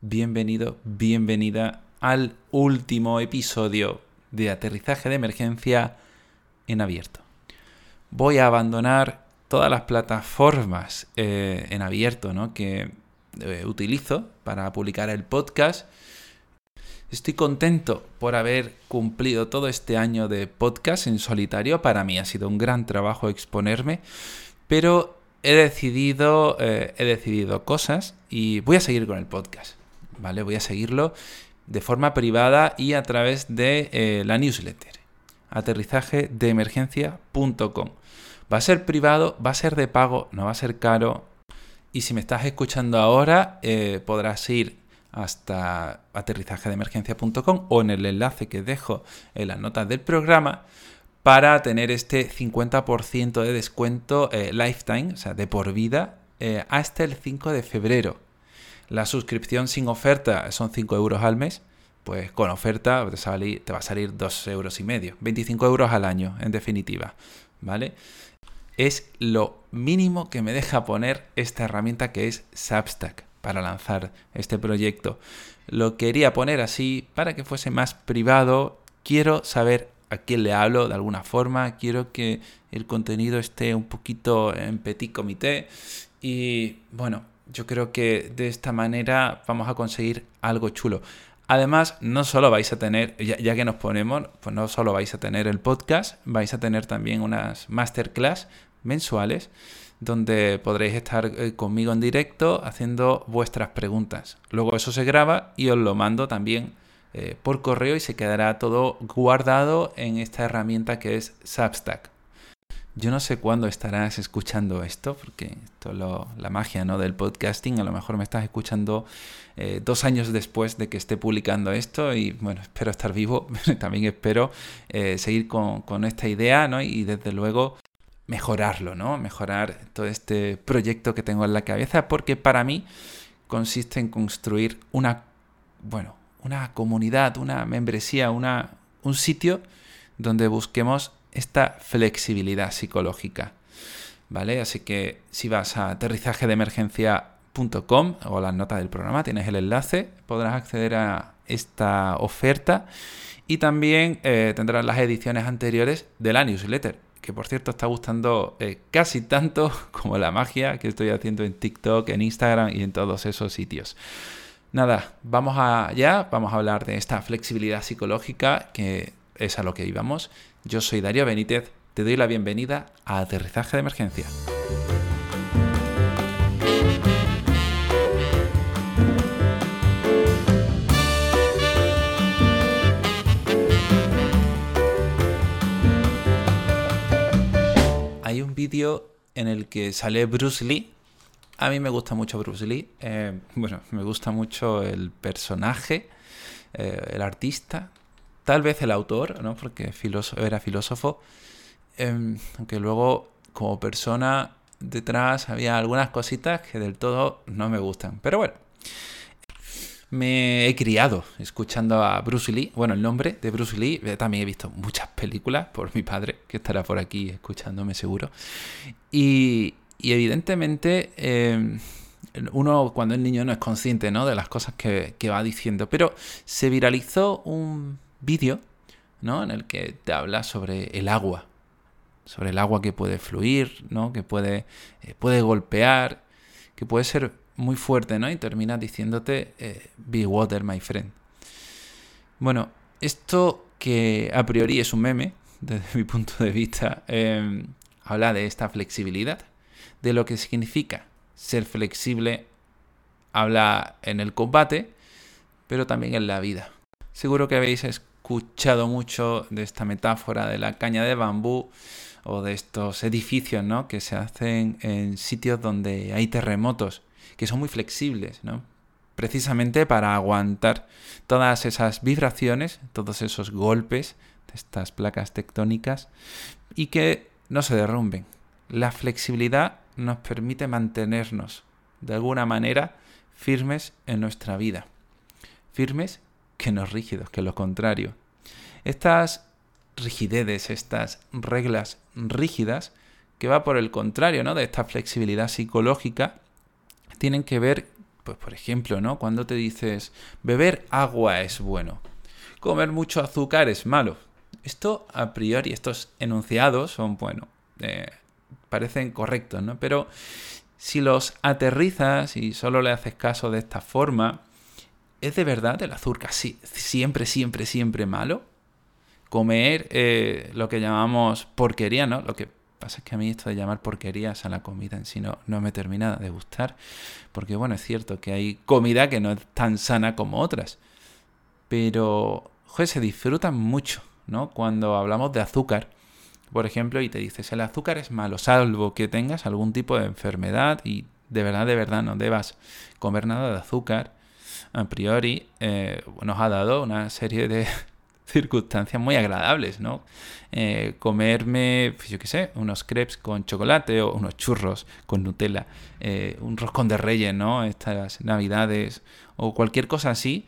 bienvenido, bienvenida al último episodio de aterrizaje de emergencia en abierto. Voy a abandonar todas las plataformas eh, en abierto ¿no? que eh, utilizo para publicar el podcast. Estoy contento por haber cumplido todo este año de podcast en solitario. Para mí ha sido un gran trabajo exponerme, pero he decidido, eh, he decidido cosas y voy a seguir con el podcast. ¿Vale? Voy a seguirlo de forma privada y a través de eh, la newsletter aterrizaje de emergencia.com. Va a ser privado, va a ser de pago, no va a ser caro. Y si me estás escuchando ahora, eh, podrás ir hasta aterrizaje de emergencia.com o en el enlace que dejo en las notas del programa para tener este 50% de descuento eh, lifetime, o sea, de por vida, hasta el 5 de febrero. La suscripción sin oferta son 5 euros al mes, pues con oferta te, te va a salir 2 euros y medio, 25 euros al año, en definitiva, ¿vale? Es lo mínimo que me deja poner esta herramienta que es Substack para lanzar este proyecto. Lo quería poner así para que fuese más privado. Quiero saber a quién le hablo de alguna forma, quiero que el contenido esté un poquito en petit comité y bueno, yo creo que de esta manera vamos a conseguir algo chulo. Además, no solo vais a tener, ya, que nos ponemos, pues no solo vais a tener el podcast, vais a tener también unas masterclass mensuales donde podréis estar eh, conmigo en directo haciendo vuestras preguntas. Luego eso se graba y os lo mando también eh, por correo y se quedará todo guardado en esta herramienta que es Substack. Yo no sé cuándo estarás escuchando esto, porque esto es la magia ¿no? del podcasting. A lo mejor me estás escuchando eh, dos años después de que esté publicando esto y bueno, espero estar vivo. También espero eh, seguir con, con, esta idea ¿no? y desde luego mejorarlo, ¿no? Mejorar todo este proyecto que tengo en la cabeza, porque para mí consiste en construir una, bueno, una comunidad, una membresía, una, un sitio donde busquemos esta flexibilidad psicológica. ¿Vale? Así que si vas a aterrizaje de emergencia.com o las notas del programa, tienes el enlace, podrás acceder a esta oferta y también eh, tendrás las ediciones anteriores de la newsletter, que por cierto está gustando eh, casi tanto como la magia que estoy haciendo en TikTok, en Instagram y en todos esos sitios. Nada, vamos allá, vamos a hablar de esta flexibilidad psicológica que es a lo que íbamos. Yo soy Darío Benítez, te doy la bienvenida a Aterrizaje de Emergencia. Hay un vídeo en el que sale Bruce Lee a mí me gusta mucho Bruce Lee. Eh, bueno, me gusta mucho el personaje, eh, el artista, tal vez el autor, ¿no? Porque era filósofo. Em, aunque luego, como persona, detrás había algunas cositas que del todo no me gustan. Pero bueno, me he criado escuchando a Bruce Lee. Bueno, el nombre de Bruce Lee. Eh, también he visto muchas películas por mi padre, que estará por aquí escuchándome seguro. Y, evidentemente eh, uno cuando es niño no es consciente ¿no? de las cosas que, va diciendo. Pero se viralizó un vídeo ¿no? en el que te habla sobre el agua. Sobre el agua que puede fluir, ¿no? que puede, eh, puede golpear, que puede ser muy fuerte, ¿no? Y termina diciéndote, eh, be water, my friend. Bueno, esto que a priori es un meme, desde mi punto de vista, habla de esta flexibilidad de lo que significa ser flexible, habla en el combate, pero también en la vida. Seguro que habéis escuchado mucho de esta metáfora de la caña de bambú o de estos edificios ¿no? que se hacen en sitios donde hay terremotos, que son muy flexibles, ¿no? precisamente para aguantar todas esas vibraciones, todos esos golpes de estas placas tectónicas y que no se derrumben. La flexibilidad nos permite mantenernos de alguna manera firmes en nuestra vida. Firmes que no rígidos, que lo contrario. Estas rigidedes, estas reglas rígidas, que va por el contrario ¿no? de esta flexibilidad psicológica, tienen que ver pues por ejemplo, ¿no? Cuando te dices, beber agua es bueno, comer mucho azúcar es malo. Esto, a priori, estos enunciados son, bueno, eh, parecen correctos, ¿no? Pero si los aterrizas y solo le haces caso de esta forma, ¿es de verdad el azúcar sí, siempre, siempre, siempre malo? Comer eh, lo que llamamos porquería, ¿no? Lo que pasa es que a mí esto de llamar porquerías a la comida en sí no, no me termina de gustar, porque bueno, es cierto que hay comida que no es tan sana como otras, pero, joder, se disfrutan mucho, ¿no? Cuando hablamos de azúcar, por ejemplo, y te dices, el azúcar es malo, salvo que tengas algún tipo de enfermedad y de verdad, de verdad no debas comer nada de azúcar, a priori eh, nos ha dado una serie de circunstancias muy agradables, ¿no? Eh, comerme, pues yo qué sé, unos crepes con chocolate o unos churros con Nutella, eh, un roscón de reyes, ¿no? Estas navidades o cualquier cosa así,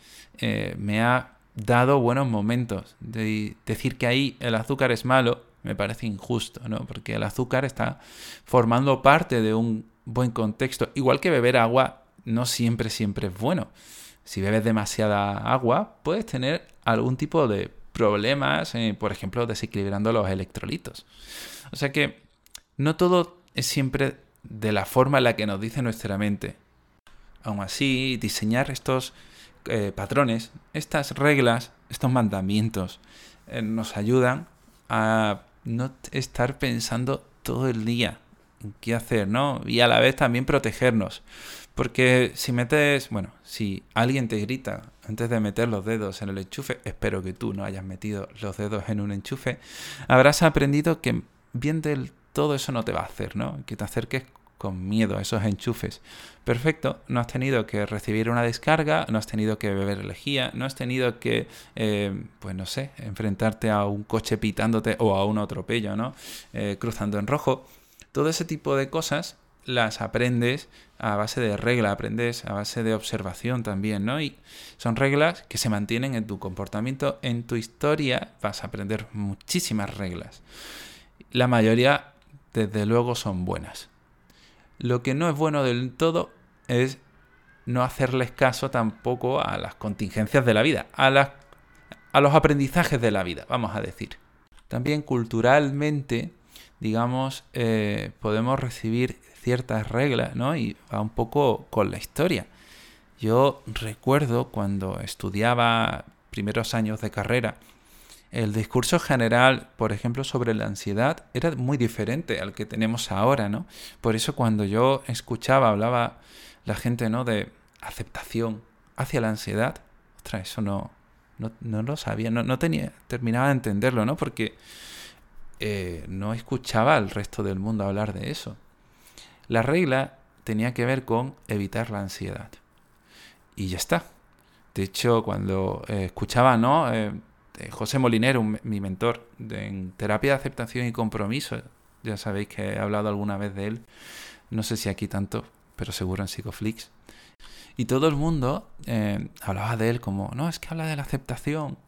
me ha dado buenos momentos. De decir que ahí el azúcar es malo, me parece injusto, ¿no? Porque el azúcar está formando parte de un buen contexto. Igual que beber agua no siempre, siempre es bueno. Si bebes demasiada agua, puedes tener algún tipo de problemas, eh, por ejemplo, desequilibrando los electrolitos. O sea que no todo es siempre de la forma en la que nos dice nuestra mente. Aún así, diseñar estos eh, patrones, estas reglas, estos mandamientos, eh, nos ayudan a no estar pensando todo el día qué hacer, ¿no? Y a la vez también protegernos. Porque si metes, bueno, si alguien te grita antes de meter los dedos en el enchufe, espero que tú no hayas metido los dedos en un enchufe, habrás aprendido que bien del todo eso no te va a hacer, ¿no? Que te acerques con miedo a esos enchufes. Perfecto, no has tenido que recibir una descarga, no has tenido que beber lejía, no has tenido que, eh, pues no sé, enfrentarte a un coche pitándote o a un atropello, ¿no? Eh, cruzando en rojo. Todo ese tipo de cosas las aprendes a base de regla, aprendes a base de observación también, ¿no? Y son reglas que se mantienen en tu comportamiento, en tu historia vas a aprender muchísimas reglas. La mayoría, desde luego, son buenas. Lo que no es bueno del todo es no hacerles caso tampoco a las contingencias de la vida, a, las, a los aprendizajes de la vida, vamos a decir. También culturalmente, digamos, eh, podemos recibir ciertas reglas, ¿no? Y va un poco con la historia. Yo recuerdo cuando estudiaba primeros años de carrera, el discurso general, por ejemplo, sobre la ansiedad era muy diferente al que tenemos ahora, ¿no? Por eso cuando yo escuchaba, hablaba la gente, ¿no? De aceptación hacia la ansiedad, ostras, eso no, no, lo sabía, no, no, tenía, terminaba de entenderlo, ¿no? Porque eh, no escuchaba al resto del mundo hablar de eso. La regla tenía que ver con evitar la ansiedad. Y ya está. De hecho, cuando eh, escuchaba, ¿no? Eh, José Molinero, mi mentor en terapia de aceptación y compromiso. Ya sabéis que he hablado alguna vez de él. No sé si aquí tanto, pero seguro en Psicoflix. Y todo el mundo hablaba de él como, no, es que habla de la aceptación.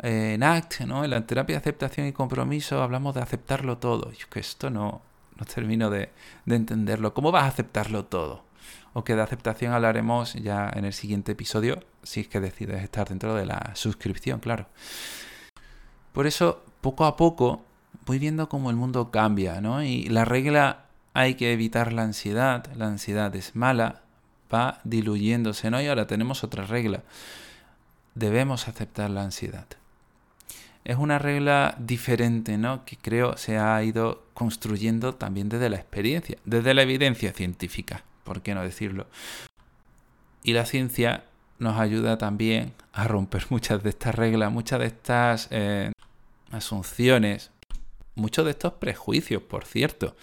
En ACT, ¿no? en la terapia de aceptación y compromiso, hablamos de aceptarlo todo. Y que esto no, no termino de, de entenderlo. ¿Cómo vas a aceptarlo todo? o que de aceptación hablaremos ya en el siguiente episodio, si es que decides estar dentro de la suscripción, claro. Por eso, poco a poco, voy viendo cómo el mundo cambia, ¿no? Y la regla hay que evitar la ansiedad, la ansiedad es mala, va diluyéndose, ¿no? Y ahora tenemos otra regla, debemos aceptar la ansiedad. Es una regla diferente, ¿no? Que creo se ha ido construyendo también desde la experiencia, desde la evidencia científica. ¿por qué no decirlo? Y la ciencia nos ayuda también a romper muchas de estas reglas, muchas de estas eh, asunciones, muchos de estos prejuicios, por cierto,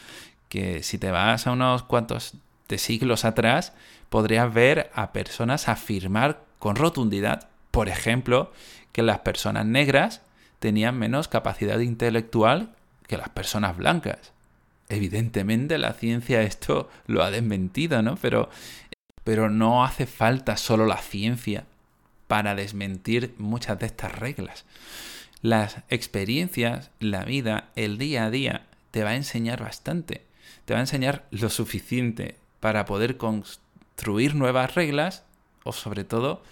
que si te vas a unos cuantos de siglos atrás, podrías ver a personas afirmar con rotundidad, por ejemplo, que las personas negras tenían menos capacidad intelectual que las personas blancas evidentemente la ciencia esto lo ha desmentido, ¿no? Pero, pero no hace falta solo la ciencia para desmentir muchas de estas reglas. Las experiencias, la vida, el día a día, te va a enseñar bastante. Te va a enseñar lo suficiente para poder construir nuevas reglas o sobre todo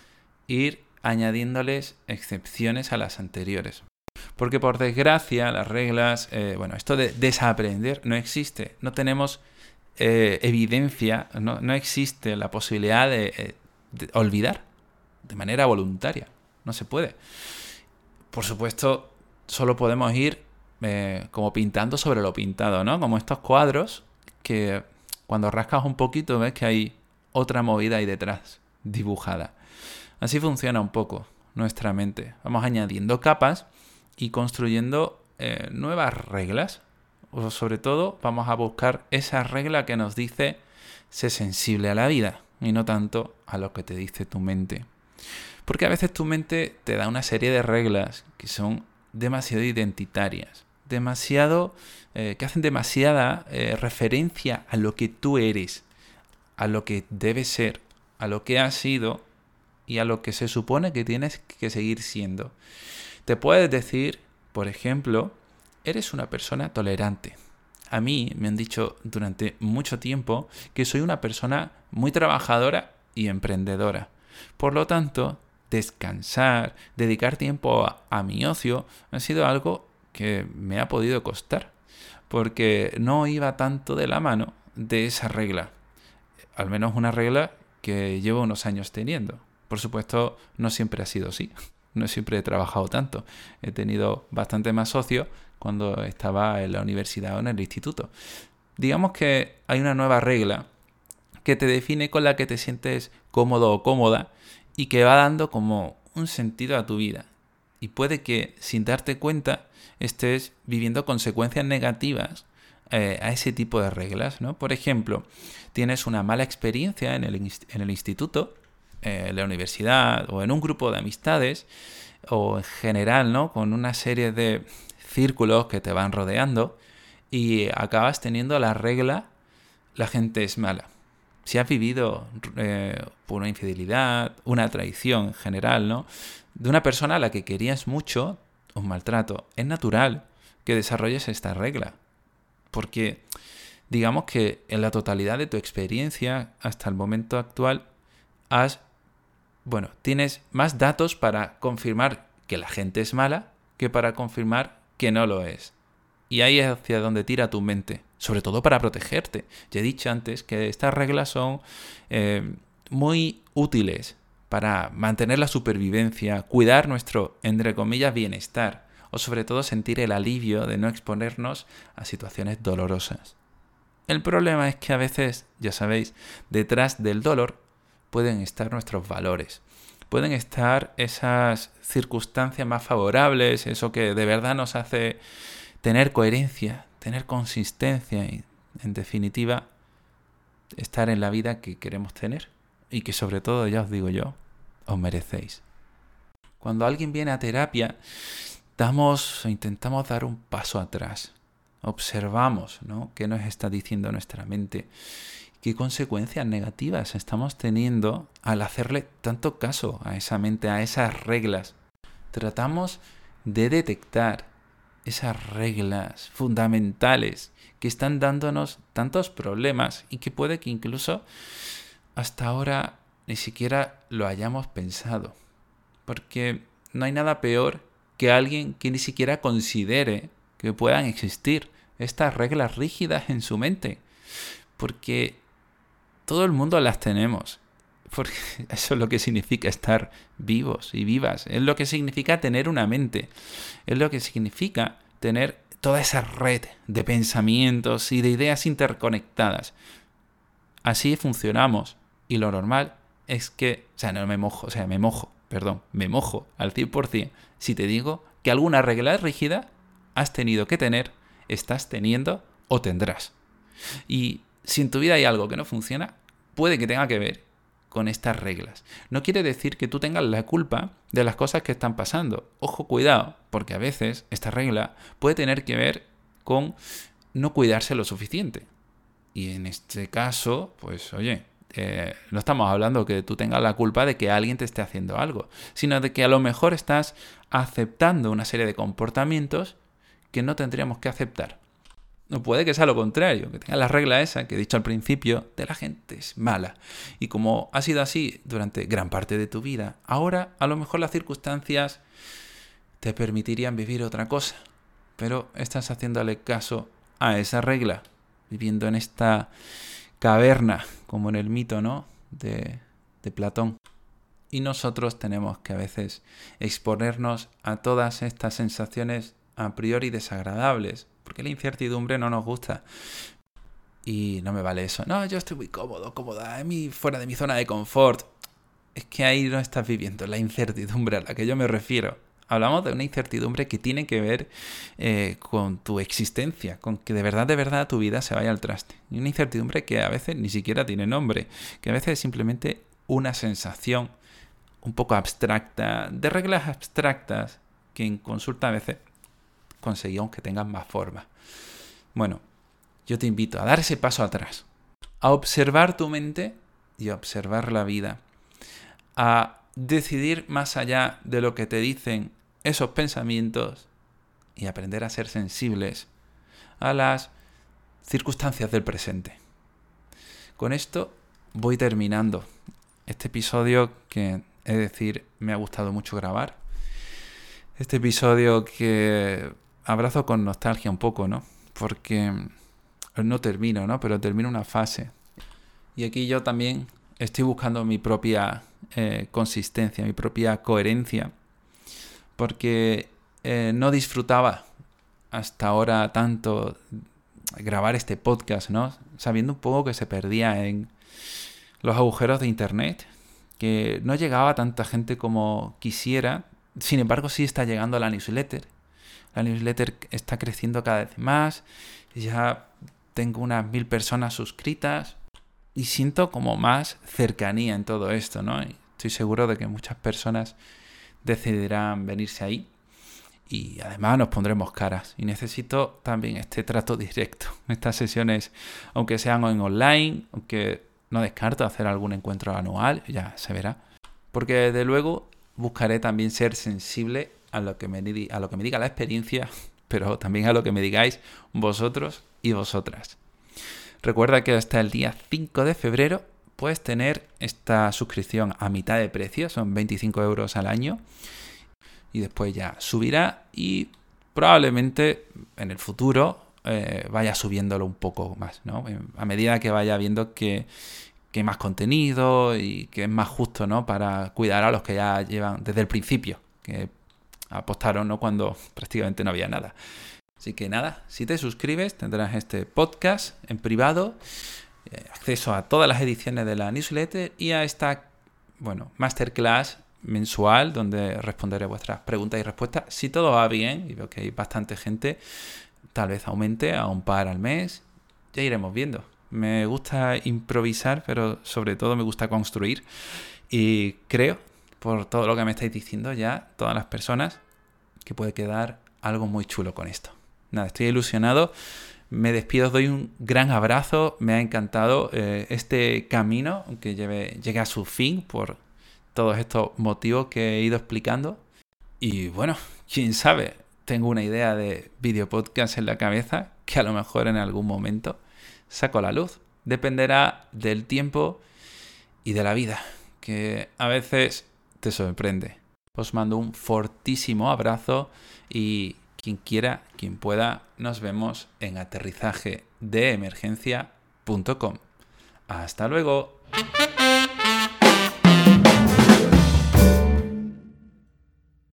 ir añadiéndoles excepciones a las anteriores. Porque por desgracia las reglas, eh, bueno, esto de desaprender no existe. No tenemos eh, evidencia, no, existe la posibilidad de, de, olvidar de manera voluntaria. No se puede. Por supuesto, solo podemos ir eh, como pintando sobre lo pintado, ¿no? Como estos cuadros que cuando rascas un poquito ves que hay otra movida ahí detrás, dibujada. Así funciona un poco nuestra mente. Vamos añadiendo capas y construyendo eh, nuevas reglas. O sobre todo vamos a buscar esa regla que nos dice ser sensible a la vida y no tanto a lo que te dice tu mente. Porque a veces tu mente te da una serie de reglas que son demasiado identitarias, demasiado, eh, que hacen demasiada eh, referencia a lo que tú eres, a lo que debes ser, a lo que has sido y a lo que se supone que tienes que seguir siendo. Te puedes decir, por ejemplo, eres una persona tolerante. A mí me han dicho durante mucho tiempo que soy una persona muy trabajadora y emprendedora. Por lo tanto, descansar, dedicar tiempo a, mi ocio, ha sido algo que me ha podido costar, porque no iba tanto de la mano de esa regla. Al menos una regla que llevo unos años teniendo. Por supuesto, no siempre ha sido así. No siempre he trabajado tanto. He tenido bastante más socio cuando estaba en la universidad o en el instituto. Digamos que hay una nueva regla que te define con la que te sientes cómodo o cómoda y que va dando como un sentido a tu vida. Y puede que sin darte cuenta estés viviendo consecuencias negativas eh, a ese tipo de reglas. ¿no? Por ejemplo, tienes una mala experiencia en el, en el instituto, en la universidad o en un grupo de amistades o en general, ¿no? Con una serie de círculos que te van rodeando y acabas teniendo la regla la gente es mala si has vivido eh, por una infidelidad, una traición en general, ¿no? De una persona a la que querías mucho, un maltrato, es natural que desarrolles esta regla. Porque digamos que en la totalidad de tu experiencia hasta el momento actual has, bueno, tienes más datos para confirmar que la gente es mala que para confirmar que no lo es. Y ahí es hacia donde tira tu mente sobre todo para protegerte. Ya he dicho antes que estas reglas son eh, muy útiles para mantener la supervivencia, cuidar nuestro, entre comillas, bienestar, o sobre todo sentir el alivio de no exponernos a situaciones dolorosas. El problema es que a veces, ya sabéis, detrás del dolor pueden estar nuestros valores, pueden estar esas circunstancias más favorables, eso que de verdad nos hace tener coherencia, tener consistencia y, en definitiva, estar en la vida que queremos tener y que sobre todo, ya os digo yo, os merecéis. Cuando alguien viene a terapia, damos o intentamos dar un paso atrás. Observamos ¿no? qué nos está diciendo nuestra mente, qué consecuencias negativas estamos teniendo al hacerle tanto caso a esa mente, a esas reglas. Tratamos de detectar esas reglas fundamentales que están dándonos tantos problemas y que puede que incluso hasta ahora ni siquiera lo hayamos pensado. Porque no hay nada peor que alguien que ni siquiera considere que puedan existir estas reglas rígidas en su mente. Porque todo el mundo las tenemos porque eso es lo que significa estar vivos y vivas. Es lo que significa tener una mente. Es lo que significa tener toda esa red de pensamientos y de ideas interconectadas. Así funcionamos. Y lo normal es que, o sea, no me mojo, o sea, me mojo, perdón, me mojo al 100% si te digo que alguna regla rígida has tenido que tener, estás teniendo o tendrás. Y si en tu vida hay algo que no funciona, puede que tenga que ver con estas reglas. No quiere decir que tú tengas la culpa de las cosas que están pasando. Ojo, cuidado, porque a veces esta regla puede tener que ver con no cuidarse lo suficiente. Y en este caso, pues oye, eh, no estamos hablando que tú tengas la culpa de que alguien te esté haciendo algo, sino de que a lo mejor estás aceptando una serie de comportamientos que no tendríamos que aceptar. No puede que sea lo contrario, que tenga la regla esa que he dicho al principio de la gente es mala. Y como ha sido así durante gran parte de tu vida, ahora a lo mejor las circunstancias te permitirían vivir otra cosa. Pero estás haciéndole caso a esa regla, viviendo en esta caverna, como en el mito, ¿no? De, de Platón. Y nosotros tenemos que a veces exponernos a todas estas sensaciones a priori desagradables, porque la incertidumbre no nos gusta. Y no me vale eso. No, yo estoy muy cómodo, cómoda, mí, fuera de mi zona de confort. Es que ahí no estás viviendo la incertidumbre a la que yo me refiero. Hablamos de una incertidumbre que tiene que ver eh, con tu existencia, con que de verdad, de verdad tu vida se vaya al traste. Y una incertidumbre que a veces ni siquiera tiene nombre, que a veces es simplemente una sensación un poco abstracta, de reglas abstractas, que en consulta a veces conseguimos que tengan más forma. Bueno, yo te invito a dar ese paso atrás, a observar tu mente y a observar la vida, a decidir más allá de lo que te dicen esos pensamientos y aprender a ser sensibles a las circunstancias del presente. Con esto voy terminando este episodio que, es decir, me ha gustado mucho grabar. Este episodio que abrazo con nostalgia un poco, ¿no? Porque no termino, ¿no? Pero termino una fase. Y aquí yo también estoy buscando mi propia eh, consistencia, mi propia coherencia. Porque eh, no disfrutaba hasta ahora tanto grabar este podcast, ¿no? Sabiendo un poco que se perdía en los agujeros de internet, que no llegaba tanta gente como quisiera. Sin embargo, sí está llegando la newsletter la newsletter está creciendo cada vez más. Ya tengo unas mil personas suscritas. Y siento como más cercanía en todo esto, ¿no? estoy seguro de que muchas personas decidirán venirse ahí. Y además nos pondremos caras. Y necesito también este trato directo. Estas sesiones, aunque sean en online, aunque no descarto hacer algún encuentro anual, ya se verá. Porque desde luego buscaré también ser sensible a lo que me, diga la experiencia, pero también a lo que me digáis vosotros y vosotras. Recuerda que hasta el día 5 de febrero puedes tener esta suscripción a mitad de precio, son 25 euros al año, y después ya subirá y probablemente en el futuro eh, vaya subiéndolo un poco más, ¿no? A medida que vaya viendo que, que más contenido y que es más justo, ¿no? Para cuidar a los que ya llevan desde el principio, que apostaron ¿no? cuando prácticamente no había nada. Así que nada, si te suscribes tendrás este podcast en privado, eh, acceso a todas las ediciones de la newsletter y a esta, bueno, masterclass mensual donde responderé vuestras preguntas y respuestas. Si todo va bien, y veo que hay bastante gente, tal vez aumente a un par al mes, ya iremos viendo. Me gusta improvisar, pero sobre todo me gusta construir. Y creo por todo lo que me estáis diciendo ya, todas las personas, que puede quedar algo muy chulo con esto. Nada, estoy ilusionado. Me despido, os doy un gran abrazo. Me ha encantado eh, este camino, aunque llegue a su fin por todos estos motivos que he ido explicando. Y bueno, quién sabe, tengo una idea de video podcast en la cabeza que a lo mejor en algún momento saco a la luz. Dependerá del tiempo y de la vida, que a veces te sorprende. Os mando un fortísimo abrazo y quien quiera, quien pueda, nos vemos en aterrizaje de emergencia.com. Hasta luego.